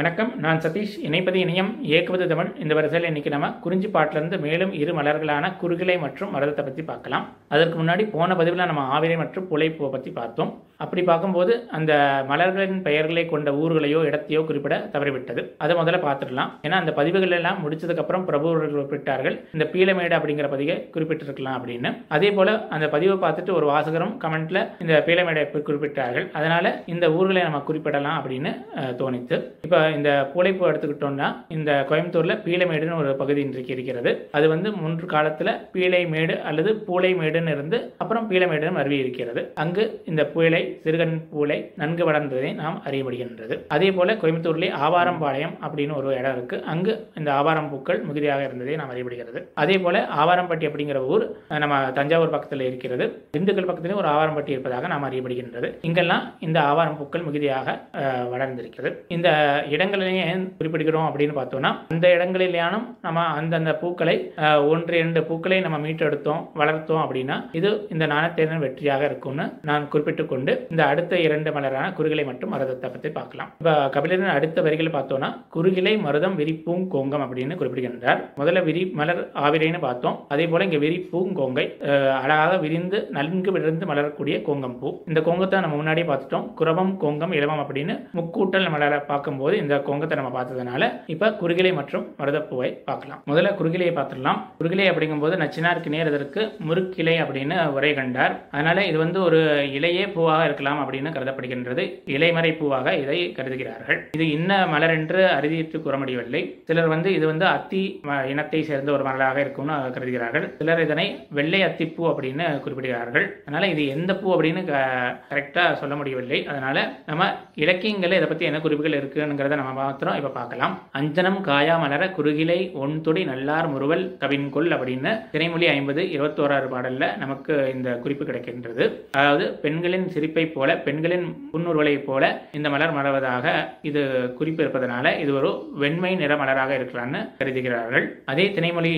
வணக்கம் நான் சதீஷ். இணைப்பது இணையம். இயக்குவது தமிழ். இந்த வரிசையில் இன்னைக்கு நம்ம குறிஞ்சி பாட்டிலிருந்து மேலும் இரு மலர்களான குறுகிலை மற்றும் மருதத்தை பற்றி பார்க்கலாம். அதற்கு முன்னாடி போன பதிவில் நம்ம ஆவிரை மற்றும் புலைப்பூவை பற்றி பார்த்தோம். அப்படி பார்க்கும்போது அந்த மலர்களின் பெயர்களை கொண்ட ஊர்களையோ இடத்தையோ குறிப்பிட தவறிவிட்டது. அதை முதல்ல பார்த்துடலாம். ஏன்னா அந்த பதிவுகள் எல்லாம் முடிச்சதுக்கப்புறம் பிரபுவர்கள் குறிப்பிட்டார்கள் இந்த பீலமேடு அப்படிங்கிற பதிவை குறிப்பிட்டிருக்கலாம் அப்படின்னு. அதே போல அந்த பதிவை பார்த்துட்டு ஒரு வாசகரும் கமெண்ட்ல இந்த பீலமேடை குறிப்பிட்டார்கள். அதனால இந்த ஊர்களை நம்ம குறிப்பிடலாம் அப்படின்னு தோணித்து. இப்போ இந்த பூளைப்பூ எடுத்துக்கிட்டோம்னா இந்த கோயம்புத்தூர்ல பீலமேடுன்னு ஒரு பகுதி இன்றைக்கு இருக்கிறது. அது வந்து முன்று காலத்துல பீலைமேடு அல்லது பூளைமேடுன்னு இருந்து அப்புறம் பீலமேடுன்னு மருவி இருக்கிறது. அங்கு இந்த பூளை சிறுகன் பூலை நன்கு வளர்ந்ததை நாம் அறிய முடிகின்றது அதே போல கோயம்புத்தூர்லேயே ஆவாரம்பாளையம் அப்படின்னு ஒரு இடம் இருக்கு. அங்கு இந்த ஆவாரம் பூக்கள் மிகுதியாக இருந்ததை நாம் அறியப்படுகிறது. அதே போல ஆவாரம்பட்டி அப்படிங்கிற ஊர் நம்ம தஞ்சாவூர் பக்கத்தில் இருக்கிறது. திண்டுக்கல் பக்கத்திலே ஒரு ஆவாரம்பட்டி இருப்பதாக நாம் அறியப்படுகின்றது. இங்கெல்லாம் இந்த ஆவாரம் பூக்கள் மிகுதியாக வளர்ந்திருக்கிறது. இந்த இடங்களையும் ஏன் குறிப்பிடுகிறோம் அப்படின்னு பார்த்தோம்னா அந்த இடங்களிலேயானும் நம்ம அந்தந்த பூக்களை ஒன்று இரண்டு பூக்களை நம்ம மீட்டெடுத்தோம் வளர்த்தோம் அப்படின்னா இது இந்த நாணத்தேர்தல் வெற்றியாக இருக்கும்னு நான் குறிப்பிட்டு கொண்டு இந்த அடுத்த இரண்டு மலரான குறுகிலை மற்றும் மருதத்தை பற்றி பார்க்கலாம். இப்போ கபிலரின் அடுத்த வரிகளை பார்த்தோம்னா குறுகிலை மருதம் விரிப்பூங் கோங்கம் அப்படின்னு குறிப்பிடுகின்றார். முதல்ல விரி மலர் ஆவிரைன்னு பார்த்தோம். அதே போல இங்க விரிப்பூங் கோங்கை அழகாக விரிந்து நன்கு விழுந்து மலரக்கூடிய கோங்கம் பூ. இந்த கோங்கத்தை நம்ம முன்னாடியே பார்த்துட்டோம். குரவம் கோங்கம் இளவம் அப்படின்னு முக்கூட்டல் மலரை பார்க்கும்போது இந்த கோங்கத்தை நம்ம பார்த்ததுனால இப்ப குறுகிலை மற்றும் மருதப்பூவை பார்க்கலாம். முதல்ல குறுகிலையை பார்த்துடலாம். குறுகிலை அப்படிங்கும்போது நச்சினாருக்கு நேர் முறுக்கிளை அப்படின்னு உரை கண்டார். அதனால இது வந்து ஒரு இலையே பூவாக இருக்கலாம் அப்படின்னு கருதப்படுகின்றது. இலைமறை பூவாக இதை கருதுகிறார்கள். இது இன்ன மலர் என்று அறிவித்து கூற முடியவில்லை சிலர் வந்து இது வந்து அத்தி இனத்தை சேர்ந்த ஒரு மலராக இருக்கும்னு கருதுகிறார்கள். சிலர் இதனை வெள்ளை அத்திப்பூ அப்படின்னு குறிப்பிடுகிறார்கள். அதனால இது எந்த பூ அப்படின்னு கரெக்டாக சொல்ல முடியவில்லை. அதனால நம்ம இலக்கியங்களில் இதை பற்றி என்ன குறிப்புகள் இருக்குங்கிறத நம்ம மாத்திரம் இப்போ பார்க்கலாம். அஞ்சனம் காயா மலர குறுகிலை ஒன்துடி நல்லார் முறுவல் கவின்கொள் அப்படின்னு திரைமொழி ஐம்பது இருபத்தோராறு பாடலில் நமக்கு இந்த குறிப்பு கிடைக்கின்றது. அதாவது பெண்களின் சிரிப்பு போல பெண்களின் புன்னூர்களைப் போல இந்த மலர் மலர்வதாக இது குறிப்பு இருப்பதனால இது ஒரு வெண்மை நிற மலராக இருக்கிறான்னு கருதுகிறார்கள். அதே திணைமொழி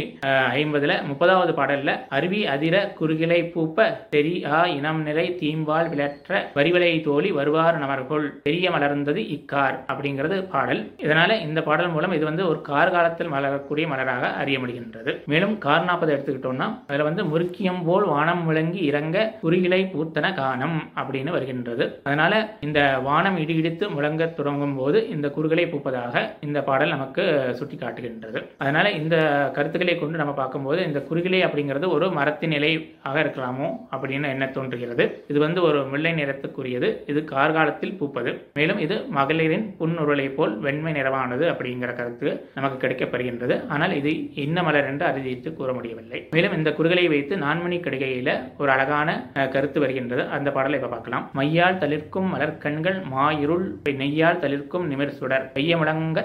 ஐம்பதுல முப்பதாவது பாடல்ல அருவி அதிர குறுகிலை பூப்ப தெரி ஆ இனம் நிறை தீம்பால் விளற்ற வரிவலை தோழி வருவார் நமர்கொள் பெரிய மலர்ந்தது இக்கார் அப்படிங்கிறது பாடல். இதனால இந்த பாடல் மூலம் இது வந்து ஒரு கார் காலத்தில் மலரக்கூடிய மலராக அறிய முடிகின்றது. மேலும் கார் நாற்பது எடுத்துக்கிட்டோம்னா அதுல வந்து முறுக்கியம் போல் வானம் விளங்கி இறங்க குறுகிலை பூத்தன கானம் அப்படின்னு வருகின்றது. அதனால இந்த வானம் இடி இடித்து முழங்க தொடங்கும் போது இந்த குறுகளை பூப்பதாக இந்த பாடல் நமக்கு சுட்டி காட்டுகின்றது அதனால இந்த கருத்துக்களை கொண்டு நம்ம பார்க்கும்போது இந்த குறுகிலை அப்படிங்கிறது ஒரு மரத்தின் இலை ஆக இருக்கலாமோ அப்படின்னு என்ன தோன்றுகிறது. இது வந்து ஒரு முல்லை நிறத்துக்குரியது. இது கார்காலத்தில் பூப்பது. மேலும் இது மகளிரின் புன்னுருளை போல் வெண்மை நிறமானது அப்படிங்கிற கருத்து நமக்கு கிடைக்கப்படுகின்றது. ஆனால் இது என்ன மலர் என்று அறிவித்து கூற முடியவில்லை. மேலும் இந்த குறுகளை வைத்து நான்மணி கடிகையில ஒரு அழகான கருத்து வருகின்றது. அந்த பாடலை இப்ப பார்க்கலாம். மையால் தளிர்க்கும் மலர்கண்கள் மா இருள் நெய்யால் தளிர்க்கும் நிமிர் சுடர். பெய்ய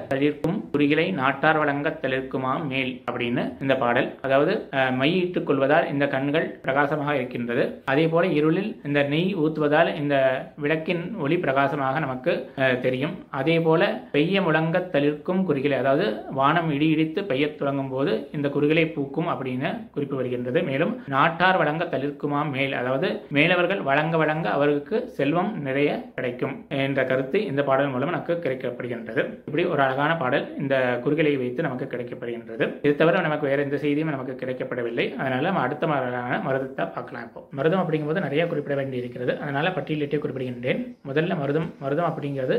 தளிர்க்கும் குறிகளை நாட்டார் வழங்க தளிர்க்குமாம் மேல் அப்படின்னு இந்த பாடல். அதாவது அஹ், மையிட்டுக் கொள்வதால் இந்த கண்கள் பிரகாசமாக இருக்கின்றது. அதே போல இருளில் இந்த நெய் ஊத்துவதால் இந்த விளக்கின் ஒளி பிரகாசமாக நமக்கு தெரியும். அதே போல பெய்ய முழங்க தளிர்க்கும் குறுகிலை அதாவது வானம் இடி இடித்து பெய்யத் தொடங்கும் போது இந்த குறுகிலை பூக்கும் அப்படின்னு குறிப்பு வருகின்றது. மேலும் நாட்டார் வழங்க தளிர்க்குமாம் மேல் அதாவது மேலவர்கள் வழங்க வழங்க அவர்கள் அளவுக்கு செல்வம் நிறைய கிடைக்கும் என்ற கருத்து இந்த பாடல் மூலம் நமக்கு கிடைக்கப்படுகின்றது. இப்படி ஒரு அழகான பாடல் இந்த குறுகலை வைத்து நமக்கு கிடைக்கப்படுகின்றது. இது தவிர நமக்கு வேற எந்த செய்தியும் நமக்கு கிடைக்கப்படவில்லை. அதனால நம்ம அடுத்த மலரான மருதத்தை பார்க்கலாம் இப்போ. மருதம் அப்படிங்கும்போது நிறைய குறிப்பிட வேண்டி இருக்கிறது அதனால பட்டியலிட்டே குறிப்பிடுகின்றேன். முதல்ல மருதம் மருதம் அப்படிங்கிறது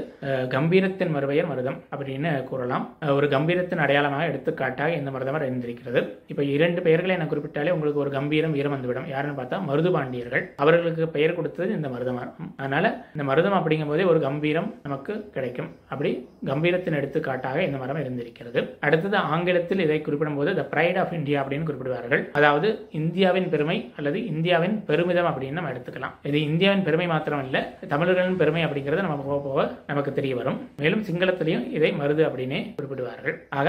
கம்பீரத்தின் மறுபெயர் மருதம் அப்படின்னு கூறலாம். ஒரு கம்பீரத்தின் அடையாளமாக எடுத்துக்காட்டாக இந்த மருதமர் இருந்திருக்கிறது இப்போ இரண்டு பெயர்களை நான் குறிப்பிட்டாலே உங்களுக்கு ஒரு கம்பீரம் வீரம் வந்துவிடும். யாருன்னு பார்த்தா மருது பாண்டியர்கள் அவர்களுக்கு பெயர் கொடுத்தது இந்த மருதம். மருதமர் அதனால இந்த மருதம் அப்படிங்கும்போதே ஒரு கம்பீரம் நமக்கு கிடைக்கும். அப்படி கம்பீரத்தின் எடுத்துக்காட்டாக இந்த மரம் இருந்திருக்கிறது. அடுத்தது ஆங்கிலத்தில் இதை குறிப்பிடும்போது த பிரைட் ஆஃப் இந்தியா அப்படின்னு குறிப்பிடுவார்கள். அதாவது இந்தியாவின் பெருமை அல்லது இந்தியாவின் பெருமிதம் அப்படின்னு நம்ம எடுத்துக்கலாம். இது இந்தியாவின் பெருமை மாத்திரம் இல்ல தமிழர்களின் பெருமை அப்படிங்கிறது நம்ம போக போக நமக்கு தெரிய வரும். மேலும் சிங்களத்திலையும் இதை மருது அப்படின்னே குறிப்பிடுவார்கள். ஆக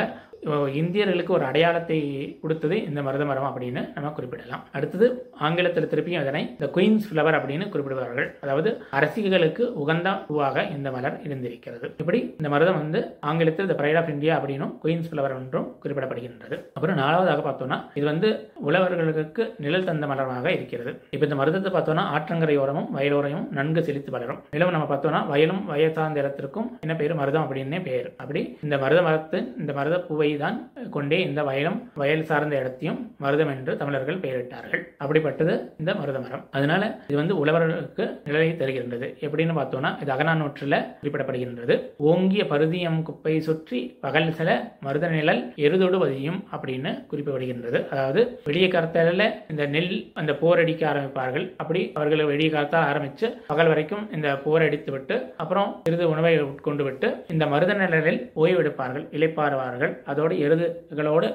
இந்தியர்களுக்கு ஒரு அடையாளத்தை கொடுத்தது இந்த மருத மரம் அப்படின்னு நம்ம குறிப்பிடலாம். அடுத்தது ஆங்கிலத்தில் திருப்பியும் இதனை த குயின்ஸ் ஃப்ளவர் அப்படின்னு குறிப்பிடுவார்கள். அதாவது அரசிகளுக்கு உகந்த பூவாக இந்த மலர் இருந்திருக்கிறது. இப்படி இந்த மருதம் வந்து ஆங்கிலத்தில் த பிரைட் ஆஃப் இந்தியா அப்படின்னும் குயின்ஸ் ஃப்ளவர் என்றும் குறிப்பிடப்படுகின்றது. அப்புறம் நாலாவதாக பார்த்தோம்னா இது வந்து உழவர்களுக்கு நிழல் தந்த மலராக இருக்கிறது. இப்போ இந்த மருதத்தை பார்த்தோம்னா ஆற்றங்கரையோரமும் வயலோரையும் நன்கு செழித்து வளரும். மேலும் நம்ம பார்த்தோம்னா வயலும் வயல் சார்ந்த இடத்திற்கும் என்ன பேர்? மருதம் அப்படின்னே பேர். அப்படி இந்த மருத மரத்து இந்த மருத பூவை தான் கொண்டே இந்த வயலும் வயல் சார்ந்த இடத்தையும் மருதம் என்று தமிழர்கள் பெயரிட்டார்கள். அப்படிப்பட்டது இந்த மருத மரம். அதனால இது வந்து உழவர்களுக்கு நிழலை தருகின்றது. எப்படின்னு பார்த்தோம்னா இது அகநானூற்றில் குறிப்பிடப்படுகின்றது. ஓங்கிய பருதியம் குப்பை சுற்றி பகல் சில மருத நிழல் எருதோடு வதியும் அப்படின்னு குறிப்பிடப்படுகின்றது. அதாவது வெளிய கருத்தல இந்த நெல் அந்த போர் அடிக்க ஆரம்பிப்பார்கள். அப்படி அவர்கள் வெளிய கருத்தால் ஆரம்பித்து பகல் வரைக்கும் இந்த போர் அடித்து விட்டு அப்புறம் சிறிது உணவை உட்கொண்டு விட்டு இந்த மருத நிழலில் ஓய்வெடுப்பார்கள் இலைப்பாறுவார்கள் அதோடு எருதுகளோடு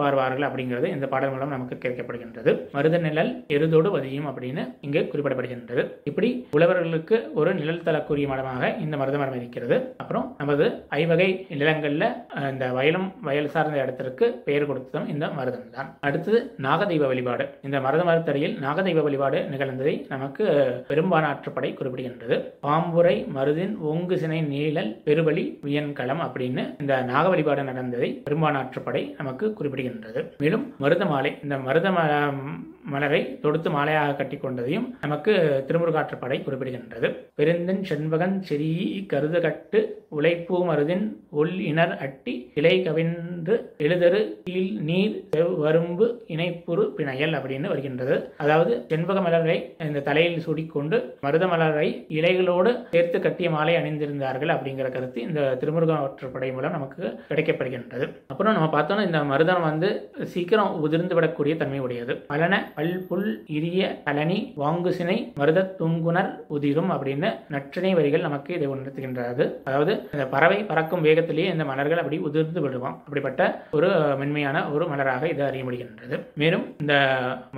பார்வார்கள் அப்படிங்கிறது இந்த பாடல் மூலம் நமக்கு கேட்கப்படுகின்றது. மருத நிழல் எருதோடு வதியும் அப்படின்னு இங்கு குறிப்பிடப்படுகின்றது. இப்படி உழவர்களுக்கு ஒரு நிழல் தரக்கூடிய மடமாக இந்த மருத மரம் இருக்கிறது. அப்புறம் நமது ஐவகை நிலங்களில் இந்த வயலும் வயல் சார்ந்த இடத்திற்கு பெயர் கொடுத்ததும் இந்த மருதம் தான் அடுத்தது நாகதெய்வ வழிபாடு. இந்த மருத மரத்தடியில் நாகதெய்வ வழிபாடு நிகழ்ந்ததை நமக்கு பெரும்பானாற்றுப்படை குறிப்பிடுகின்றது. பாம்புரை மருதின் ஒங்கு சினை நீழல் பெருவழி வியன்களம் அப்படின்னு இந்த நாக வழிபாடு நடந்ததை பெரும்பானாற்றுப்படை நமக்கு குறிப்பிடுகின்றது. மேலும் மருத மாலை இந்த மருத மலரை தொடுத்து மாலையாக கட்டி கொண்டதையும் நமக்கு திருமுருகாற்றுப்படை குறிப்பிடுகின்றது. பெருந்தின் செண்பகன் செறி கருது கட்டு உழைப்பூ மருதின் உள் இணர் அட்டி இலை கவின்று எழுதரு கீழ் நீர் வரும்பு இணைப்புறு பிணையல் அப்படின்னு வருகின்றது. அதாவது செண்பக மலரை இந்த தலையில் சூடிக்கொண்டு மருத மலரை இலைகளோடு சேர்த்து கட்டிய மாலை அணிந்திருந்தார்கள் அப்படிங்கிற கருத்து இந்த திருமுருகாற்றுப்படை மூலம் நமக்கு கிடைக்கப்படுகின்றது. அப்புறம் நம்ம பார்த்தோம்னா இந்த மருதம் வந்து சீக்கிரம் உதிர்ந்து விடக்கூடிய தன்மை உடையது. பலன பல் புல் இரிய கலனி வாங்குசினை மருத துங்குணர் உதிரும் அப்படின்னு நற்றினை வரிகள் நமக்கு இதை உணர்த்துகின்றது. அதாவது இந்த பறவை பறக்கும் வேகத்திலேயே இந்த மலர்கள் அப்படி உதிர்ந்து விடுவோம். அப்படிப்பட்ட ஒரு மென்மையான ஒரு மலராக இது அறிய முடிகின்றது மேலும் இந்த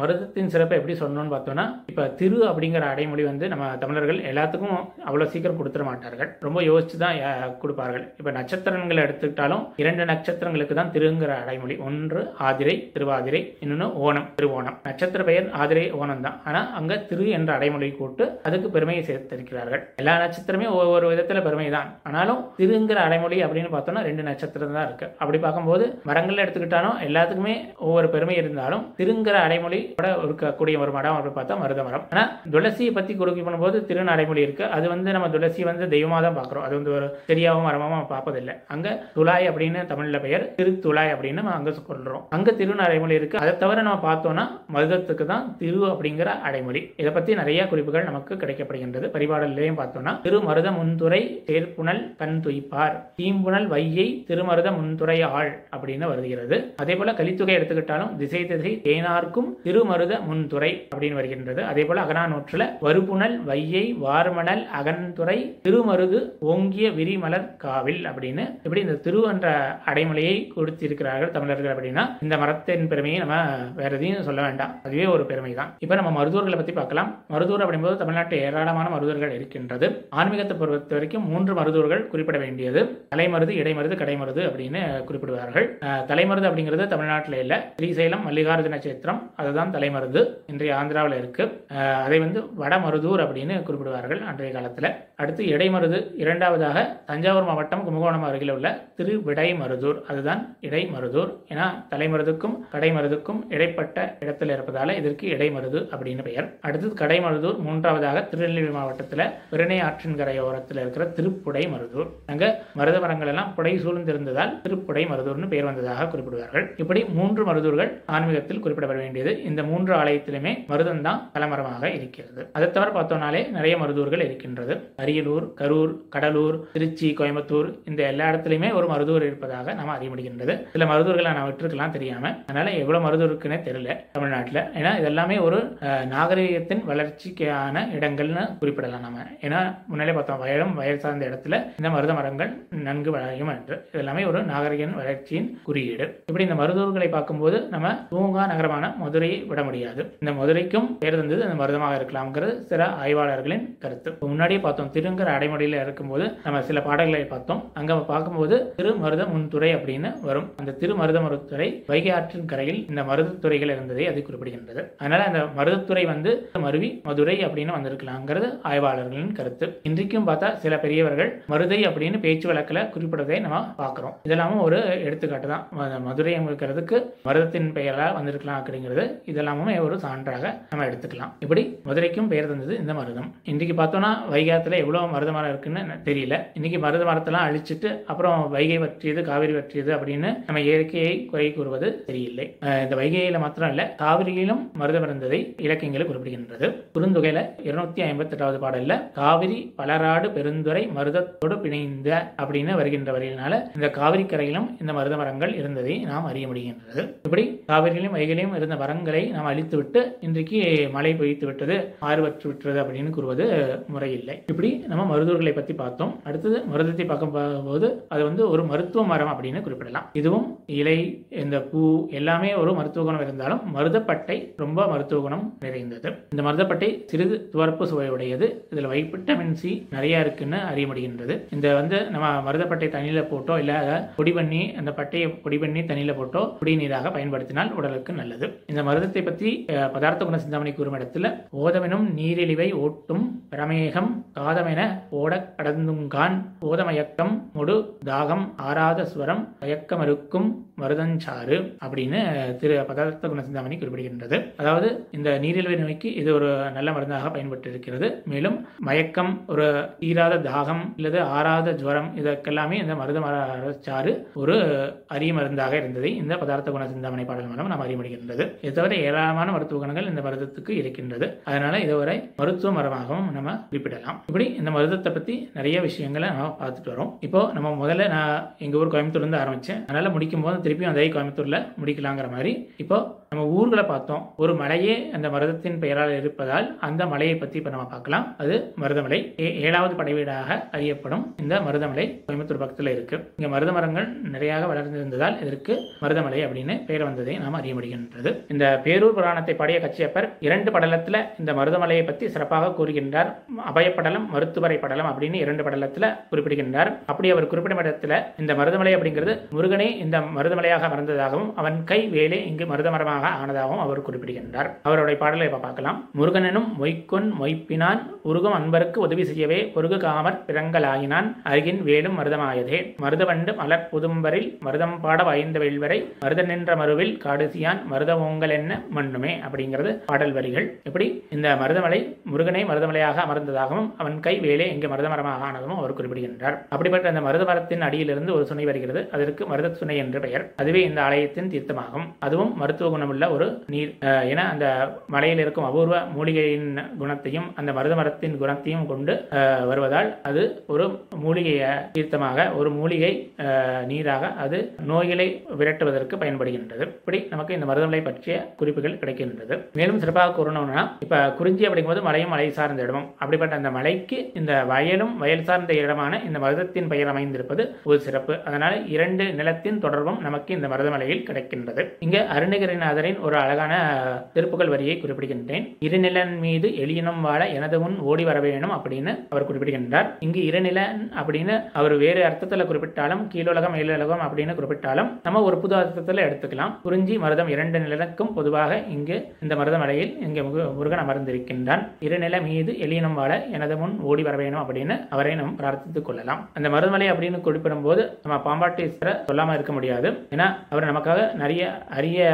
மருதத்தின் சிறப்பை எப்படி சொல்லணும்னு பார்த்தோம்னா இப்ப திரு அப்படிங்கிற அடைமொழி வந்து நம்ம தமிழர்கள் எல்லாத்துக்கும் அவ்வளவு சீக்கிரம் கொடுத்துட மாட்டார்கள். ரொம்ப யோசிச்சு தான் கொடுப்பார்கள். இப்ப நட்சத்திரங்களை எடுத்துக்கிட்டாலும் இரண்டு நட்சத்திரங்களுக்கு தான் திருங்கிற அடைமொழி. ஒன்று ஆதிரை திருவாதிரை இன்னொன்று ஓணம் திருவோணம். நட்சத்திர பெயர் ஆதிரை ஓணம் தான். ஆனா அங்க திரு என்ற அடைமொழி கூட்டு அதுக்கு பெருமையை சேர்த்திருக்கிறார்கள். எல்லா நட்சத்திரமே ஒவ்வொரு விதத்துல பெருமை தான். ஆனாலும் திருங்கிற அடைமொழி அப்படின்னு பார்த்தோம்னா ரெண்டு நட்சத்திரம் தான் இருக்கு. அப்படி பார்க்கும்போது மரங்கள்ல எடுத்துக்கிட்டாலும் எல்லாத்துக்குமே ஒவ்வொரு பெருமை இருந்தாலும் திருங்கிற அடைமொழி கூட இருக்கக்கூடிய ஒரு மடம் அப்படி பார்த்தா மருத மரம். ஆனா துளசியை பத்தி கொடுக்க பண்ணும்போது திருன்னு அடைமொழி இருக்கு. அது வந்து நம்ம துளசி வந்து தெய்வமா தான் பாக்குறோம் அது வந்து ஒரு செடியாவும் மரமாவும் பார்ப்பதில்லை. அங்க துளாய் அப்படின்னு தமிழ்ல பெயர் பெயர் திருத்துளாய் அப்படின்னு நம்ம அங்க சொல்றோம். அங்க திருன்னு அடைமொழி இருக்கு. அதை தவிர நம்ம பார்த்தோம்னா மருதத்துக்கு தான் திரு அப்படிங்கிற அடைமொழி. இதை பத்தி நிறைய குறிப்புகள் நமக்கு கிடைக்கப்படுகின்றது. பரிபாடலையும் பார்த்தோம்னா திருமருத முன்துறை சேர்ப்புணல் கண் துய்ப்பார். தீம்புணல் வையை திருமருத முன்துறை ஆள் அப்படின்னு வருகிறது. அதே போல கலித்துகை எடுத்துக்கிட்டாலும் திசை திசை தேனார்க்கும் திருமருத முன்துறை அப்படின்னு வருகின்றது. அதே போல அகனானூற்றுல வருபுணல் வையை வார்மணல் அகன்துறை திருமருது ஓங்கிய விரிமலர் காவில் அப்படின்னு. இப்படி இந்த திரு என்ற அடைமொழியை கொடுத்திருக்கிறார்கள் தமிழர்கள் அப்படின்னா இந்த மரத்தின் பெருமையை நம்ம வேற எதையும் சொல்ல வேண்டாம். அதுவே ஒரு பெருமை தான் இப்ப நம்ம மருதூர்களை பத்தி பார்க்கலாம். மருதூர் அப்படிங்கும்போது தமிழ்நாட்டில் ஏராளமான மருதூர்கள் இருக்கின்றது. ஆன்மீகத்தை பொறுத்த வரைக்கும் மூன்று மருதூர்கள் குறிப்பிட வேண்டியது. தலைமருது இடைமருது கடைமருது அப்படின்னு குறிப்பிடுவார்கள். தலைமருது அப்படிங்கிறது தமிழ்நாட்டில் இல்ல. ஸ்ரீசைலம் மல்லிகார்ஜுன சேத்திரம் அதுதான் தலைமருது. இன்றைய ஆந்திராவில் இருக்கு. அதை வந்து வடமருதூர் அப்படின்னு குறிப்பிடுவார்கள் அன்றைய காலத்துல. அடுத்து இடைமருது இரண்டாவதாக தஞ்சாவூர் மாவட்டம் கும்பகோணம் அருகில் உள்ள திருவிடை மருதூர் அது அதுதான் இடைமருதூர். ஏன்னா தலைமருதுக்கும் கடைமருதுக்கும் இடைப்பட்ட இடத்தில் இருப்பதால இதற்கு இடைமருது அப்படின்னு பெயர். அடுத்தது கடைமருதூர் மூன்றாவதாக திருநெல்வேலி மாவட்டத்தில் பிரணை ஆற்றின் கரையோரத்தில் இருக்கிற திருப்புடை மருதூர் அங்க மருத மரங்கள் எல்லாம் புடை சூழ்ந்திருந்ததால் திருப்புடை மருதூர்னு பெயர் வந்ததாக குறிப்பிடுவார்கள். இப்படி மூன்று மருதூர்கள் ஆன்மீகத்தில் குறிப்பிடப்பட வேண்டியது. இந்த மூன்று ஆலயத்திலுமே மருதம் தான் தலைமரமாக இருக்கிறது. அதை தவிர பார்த்தோம்னாலே நிறைய மருதூர்கள் இருக்கின்றது. அரியலூர் கரூர் கடலூர் திருச்சி கோயம்புத்தூர் இந்த எல்லா இடத்துலையுமே ஒரு மருதூர் இருப்பதாக நாம் அறிய சில மருதூர்களை நான் விட்டுருக்கலாம் தெரியாம அதனால எவ்வளவு மருதூர் இருக்குன்னே தெரியல தமிழ்நாட்டில். ஏன்னா இதெல்லாமே ஒரு நாகரிகத்தின் வளர்ச்சிக்கான இடங்கள்னு குறிப்பிடலாம் நம்ம ஏன்னா முன்னாலே பார்த்தோம் வயலும் வயல் சார்ந்த இடத்துல இந்த மருத மரங்கள் நன்கு வளரும் என்று. இதெல்லாமே ஒரு நாகரிக வளர்ச்சியின் குறியீடு. இப்படி இந்த மருதூர்களை பார்க்கும்போது நம்ம பூங்கா நகரமான மதுரையை விட முடியாது. இந்த மதுரைக்கும் பேர் தந்தது அந்த மருதமாக இருக்கலாம்ங்கிறது சில ஆய்வாளர்களின் கருத்து. முன்னாடியே பார்த்தோம் திருங்கிற அடைமொழியில் இருக்கும்போது நம்ம சில பாடல்களை பார்த்தோம். அங்க பார்க்கும்போது திரு மருத முன்துறை அப்படின்னு வரும். அந்த திரு மருதமருத்துறை வைகை ஆற்றின் கரையில் இந்த மருதத்துறைகள் இருந்ததை அது குறிப்பிடுகின்றது. அதனால அந்த மருதத்துறை வந்து மருவி மதுரை அப்படின்னு வந்திருக்கலாங்கிறது ஆய்வாளர்களின் கருத்து. இன்றைக்கும் பார்த்தா சில பெரியவர்கள் மருதை அப்படின்னு பேச்சு வழக்கில் குறிப்பிடுவதை நம்ம பார்க்கிறோம். இதெல்லாமும் ஒரு எடுத்துக்காட்டு தான். மதுரை இருக்கிறதுக்கு மருதத்தின் பெயரால் வந்திருக்கலாம் அப்படிங்கிறது இதெல்லாமுமே ஒரு சான்றாக நம்ம எடுத்துக்கலாம். இப்படி மதுரைக்கும் பெயர் தந்தது இந்த மருதம். இன்றைக்கு பார்த்தோம்னா வைகாத்துல எவ்வளவு மருத மரம் இருக்குன்னு தெரியல. இன்னைக்கு மருத மரத்தெல்லாம் அழிச்சிட்டு அப்புறம் வைகை பற்றியது காவிரி பற்றியது அப்படின்னு நம்ம இயற்கையை குறை கூறுவது சரியில்லை. இந்த வைகையில மாத்திரம் இல்ல காவிரியிலும் மருதம் இருந்ததை இலக்கியங்கள் குறிப்பிடுகின்றது. குறுந்தொகையில இருநூத்தி ஐம்பத்தி எட்டாவது பாடல்ல காவிரி பலராடு பெருந்துறை மருதத்தோடு பிணைந்த அப்படின்னு வருகின்ற வரையினால இந்த காவிரி கரையிலும் இந்த மருத மரங்கள் இருந்ததை நாம் அறிய முடிகின்றது. இப்படி காவிரியிலும் வைகையிலும் இருந்த மரங்களை நாம் அழித்துவிட்டு இன்றைக்கு மழை பெய்த்து விட்டது ஆறு விட்டது அப்படின்னு கூறுவது முறையில்லை. இப்படி நம்ம மருதூர்களை பத்தி பார்த்தோம். அடுத்தது மருதத்தை பார்க்கும் போது அது வந்து ஒரு மருத்துவ மரம் அப்படின்னு குறிப்பிடலாம். இதுவும் இலை இந்த பூ எல்லாமே ஒரு மருத்துவ குணம் இருந்தாலும் மருதப்பட்டை ரொம்ப மருத்துவ குணம் நிறைந்தது. இந்த மருதப்பட்டை சிறிது துவர்ப்பு சுவையுடையது. இதுல வைட்டமின் சி நிறைய இருக்குன்னு அறிய முடிகின்றது. இந்த வந்து நம்ம மருதப்பட்டை தண்ணியில போட்டோ இல்ல அதை பொடி பண்ணி அந்த பட்டையை பொடி பண்ணி தண்ணியில போட்டோ குடிநீராக பயன்படுத்தினால் உடலுக்கு நல்லது. இந்த மருதத்தை பற்றி பதார்த்த குண சிந்தாமணி கூறும் இடத்துல ஓதமெனும் நீரிழிவை ஓட்டும் பிரமேகம் காதமென ஓடக் கடந்துங்கான். ஓதமயக்கம் முடு தாகம் ஆராத ஸ்வரம் தயக்கமறுக்கும் மருதஞ்சாறு அப்படின்னு திரு பதார்த்த குண சிந்தாமணி குறிப்பிடுகின்றது. அதாவது இந்த நீரிழிவு நோய்க்கு இது ஒரு நல்ல மருந்தாக பயன்பட்டு இருக்கிறது மேலும் மயக்கம் ஒரு தீராத தாகம் அல்லது ஆறாத ஜுவரம் இதற்கெல்லாமே இந்த மருத மரச்சாறு ஒரு அரிய மருந்தாக இருந்ததை இந்த பதார்த்த குண சிந்தாமணி பாடல் மூலம் நாம் அறிய முடிகின்றது இது தவிர ஏராளமான மருத்துவ குணங்கள் இந்த மருதத்துக்கு இருக்கின்றது. அதனால இதுவரை மருத்துவ மரமாகவும் நம்ம குறிப்பிடலாம். இப்படி இந்த மருதத்தை பத்தி நிறைய விஷயங்களை நம்ம பார்த்துட்டு வரோம். இப்போ நம்ம முதல்ல நான் எங்க ஊர் கோயம்புத்தூர்ல இருந்து ஆரம்பிச்சேன். அதனால முடிக்கும் போது திருப்பியும் அதே கோயம்புத்தூரில் முடிக்கலாங்கிற மாதிரி. இப்போ நம்ம ஊர்களை பார்த்தோம். ஒரு மலையே அந்த மருதத்தின் பெயரால் இருப்பதால் அந்த மலையை பத்தி இப்போ நம்ம பார்க்கலாம். அது மருதமலை. ஏழாவது படைவீடாக அறியப்படும் இந்த மருதமலை கோயம்புத்தூர் பக்கத்தில் இருக்கு. இங்கே மருத மரங்கள் நிறையாக வளர்ந்திருந்ததால் இதற்கு மருதமலை அப்படின்னு பெயர் வந்ததை நாம் அறிய முடிகின்றது. இந்த பேரூர் புராணத்தை பாடிய கச்சியப்பர் இரண்டு படலத்தில் இந்த மருதமலையை பற்றி சிறப்பாக கூறுகின்றார். அபயப்படலம் மருத்துவரை படலம் அப்படின்னு இரண்டு படலத்தில் குறிப்பிடுகின்றார். அப்படி அவர் குறிப்பிடும் இடத்துல இந்த மருதமலை அப்படிங்கிறது முருகனே இந்த மருதமலையாக மறந்ததாகவும் அவன் கை வேலை இங்கு மருதமரமாக ஆனதாகவும் அவர் குறிப்பிடுகின்றார். அவருடைய பாடலை இப்ப பார்க்கலாம். முருகனனும் மொய்க்கொன் மொய்ப்பினான் உருகும் அன்பருக்கு உதவி செய்யவே ஒருகு காமர் பிறங்கலாயினான் அருகின் வேலும் மருதமாயதே. மருதவண்டு மலர் புதும்பரில் மருதம் பாட வாய்ந்த வெள்வரை மருத நின்ற மருவில் காடுசியான் மருத ஓங்கல் என்ன மண்ணுமே அப்படிங்கிறது பாடல் வரிகள். எப்படி இந்த மருதமலை முருகனை மருதமலையாக அமர்ந்ததாகவும் அவன் கை வேலே இங்கு மருதமரமாக ஆனதும் அவர் குறிப்பிடுகின்றார். அப்படிப்பட்ட அந்த மருத மரத்தின் அடியிலிருந்து ஒரு சுனை வருகிறது. அதற்கு மருத சுனை என்று பெயர். அதுவே இந்த ஆலயத்தின் தீர்த்தமாகும். அதுவும் மருத்துவ குணமுள்ள ஒரு நீர் என அந்த மலையில் இருக்கும் அபூர்வ மூலிகையின் குணத்தையும் அந்த மருத மரத்தின் குணத்தையும் கொண்டு வருவதால் அது ஒரு மூலிகை தீர்த்தமாக ஒரு மூலிகை நீராக அது நோய்களை விரட்டுவதற்கு பயன்படுகின்றது. இப்படி நமக்கு இந்த மருதமலை பற்றிய குறிப்புகள் கிடைக்கின்றது. மேலும் சிறப்பாக கூறணும்னா இப்ப குறிஞ்சி அப்படிங்கும்போது மலையும் மலை சார்ந்த இடமும். அப்படிப்பட்ட அந்த மலைக்கு இந்த வயலும் வயல் சார்ந்த இடமான இந்த மருதத்தின் பெயர் அமைந்திருப்பது ஒரு சிறப்பு. அதனால இரண்டு நிலத்தின் தொடர்பும் நமக்கு இந்த மருதமலையில் கிடைக்கின்றது. இங்கு அருணகிரிநாதரின் ஒரு அழகான திருப்புகள் வரியை குறிப்பிடுகின்றேன். இருநிலன் மீது எளியனம் வாழ எனது முன் ஓடி வர வேணும் அப்படின்னு அவர் குறிப்பிடுகின்றார். இங்கு இருநிலன் அப்படின்னு அவர் வேறு அர்த்தத்துல குறிப்பிட்டாலும் கீழுலகம் மேலுலகம் அப்படின்னு குறிப்பிட்டாலும் நம்ம ஒரு புது அர்த்தத்துல எடுத்துக்கலாம். குறிஞ்சி மருதம் இரண்டு நிலனுக்கும் பொதுவாக இங்கு இந்த மருதமலையில் இங்கு முருகன் அமர்ந்திருக்கின்றான். இருநில மீது எளியனம் வாழ எனது முன் ஓடி வர வேணும் அப்படின்னு அவரை நாம் பிரார்த்தித்துக் கொள்ளலாம். அந்த மருதமலை அப்படின்னு குறிப்பிடும் போது நம்ம பாம்பாட்டீஸ்வரர் சொல்லாம இருக்க முடியாது. ஏன்னா அவர் நமக்காக நிறைய அரிய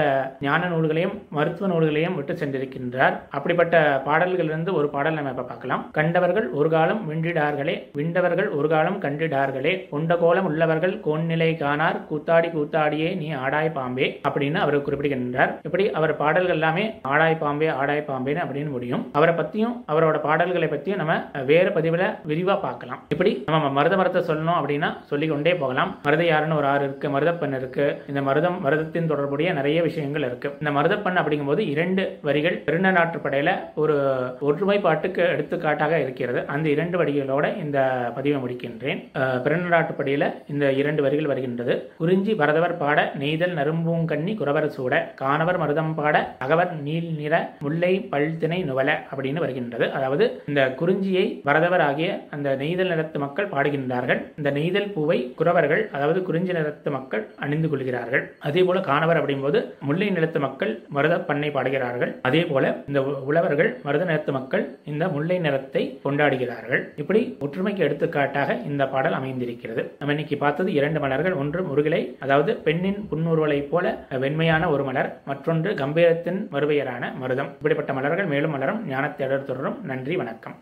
ஞான நூல்களையும் மருத்துவ நூல்களையும் விட்டு சென்றிருக்கின்றார். அப்படிப்பட்ட பாடல்களிலிருந்து ஒரு பாடல் நம்ம இப்போ பார்க்கலாம். கண்டவர்கள் ஒரு காலம் விண்டிடார்களே விண்டவர்கள் ஒரு காலம் கண்டிடார்களே கொண்ட கோலம் உள்ளவர்கள் கோன்னிலை காணார் கூத்தாடி கூத்தாடியே நீ ஆடாய் பாம்பே அப்படின்னு அவர் குறிப்பிடுகின்றார். இப்படி அவர் பாடல்கள் எல்லாமே ஆடாய் பாம்பே ஆடாய் பாம்பேன்னு அப்படின்னு முடியும். அவரை பத்தியும் அவரோட பாடல்களை பத்தியும் நம்ம வேறு பதிவுல விரிவா பார்க்கலாம். இப்படி நம்ம மருத மரத்தை சொல்லணும் அப்படின்னா சொல்லிக்கொண்டே போகலாம். மருத யாருன்னு ஒரு ஆறு இருக்கு மருதப்பெண் இருக்கு. இருக்கு. இந்த மருதம் மருதத்தின் தொடர்புடைய நிறைய விஷயங்கள் இருக்கு. இந்த மருதப்பண் அப்படிங்கும்போது இரண்டு வரிகள் திருநநாட்டுப்படையில ஒரு ஒற்றுமைப்பாட்டுக்கு எடுத்துக்காட்டாக இருக்கிறது. அந்த இரண்டு வரிகளோட இந்த பதிவை முடிக்கின்றேன். அஹ், இந்த இரண்டு வரிகள் வருகின்றது. குறிஞ்சி பரதவர் பாட நெய்தல் நரும்பூங்கண்ணி குறவர் சூட காணவர் மருதம் பாட அகவர் நீல் நிற முல்லை பல்திணை நுவல அப்படின்னு வருகின்றது. அதாவது இந்த குறிஞ்சியை பரதவர் ஆகிய அந்த நெய்தல் நிறத்து மக்கள் பாடுகின்றார்கள். இந்த நெய்தல் பூவை குறவர்கள் அதாவது குறிஞ்சி நிறத்து மக்கள் அணிந்து கொள்கிறார்கள். அதே போல காணவர் அப்படிங்கும்போது முல்லை நிலத்து மக்கள் மருத பண்ணை பாடுகிறார்கள். அதே போல இந்த உழவர்கள் மருத நிலத்து மக்கள் இந்த முல்லை நிறத்தை கொண்டாடுகிறார்கள். இப்படி ஒற்றுமைக்கு எடுத்துக்காட்டாக இந்த பாடல் அமைந்திருக்கிறது. நம்ம இன்னைக்கு பார்த்தது இரண்டு மலர்கள். ஒன்று முருகிலை அதாவது பெண்ணின் புன்னுருவலை போல வெண்மையான ஒரு மலர். மற்றொன்று கம்பீரத்தின் மறுபெயரான மருதம். இப்படிப்பட்ட மலர்கள் மேலும் மலரும். ஞானத்தேடர் தொடரும். நன்றி வணக்கம்.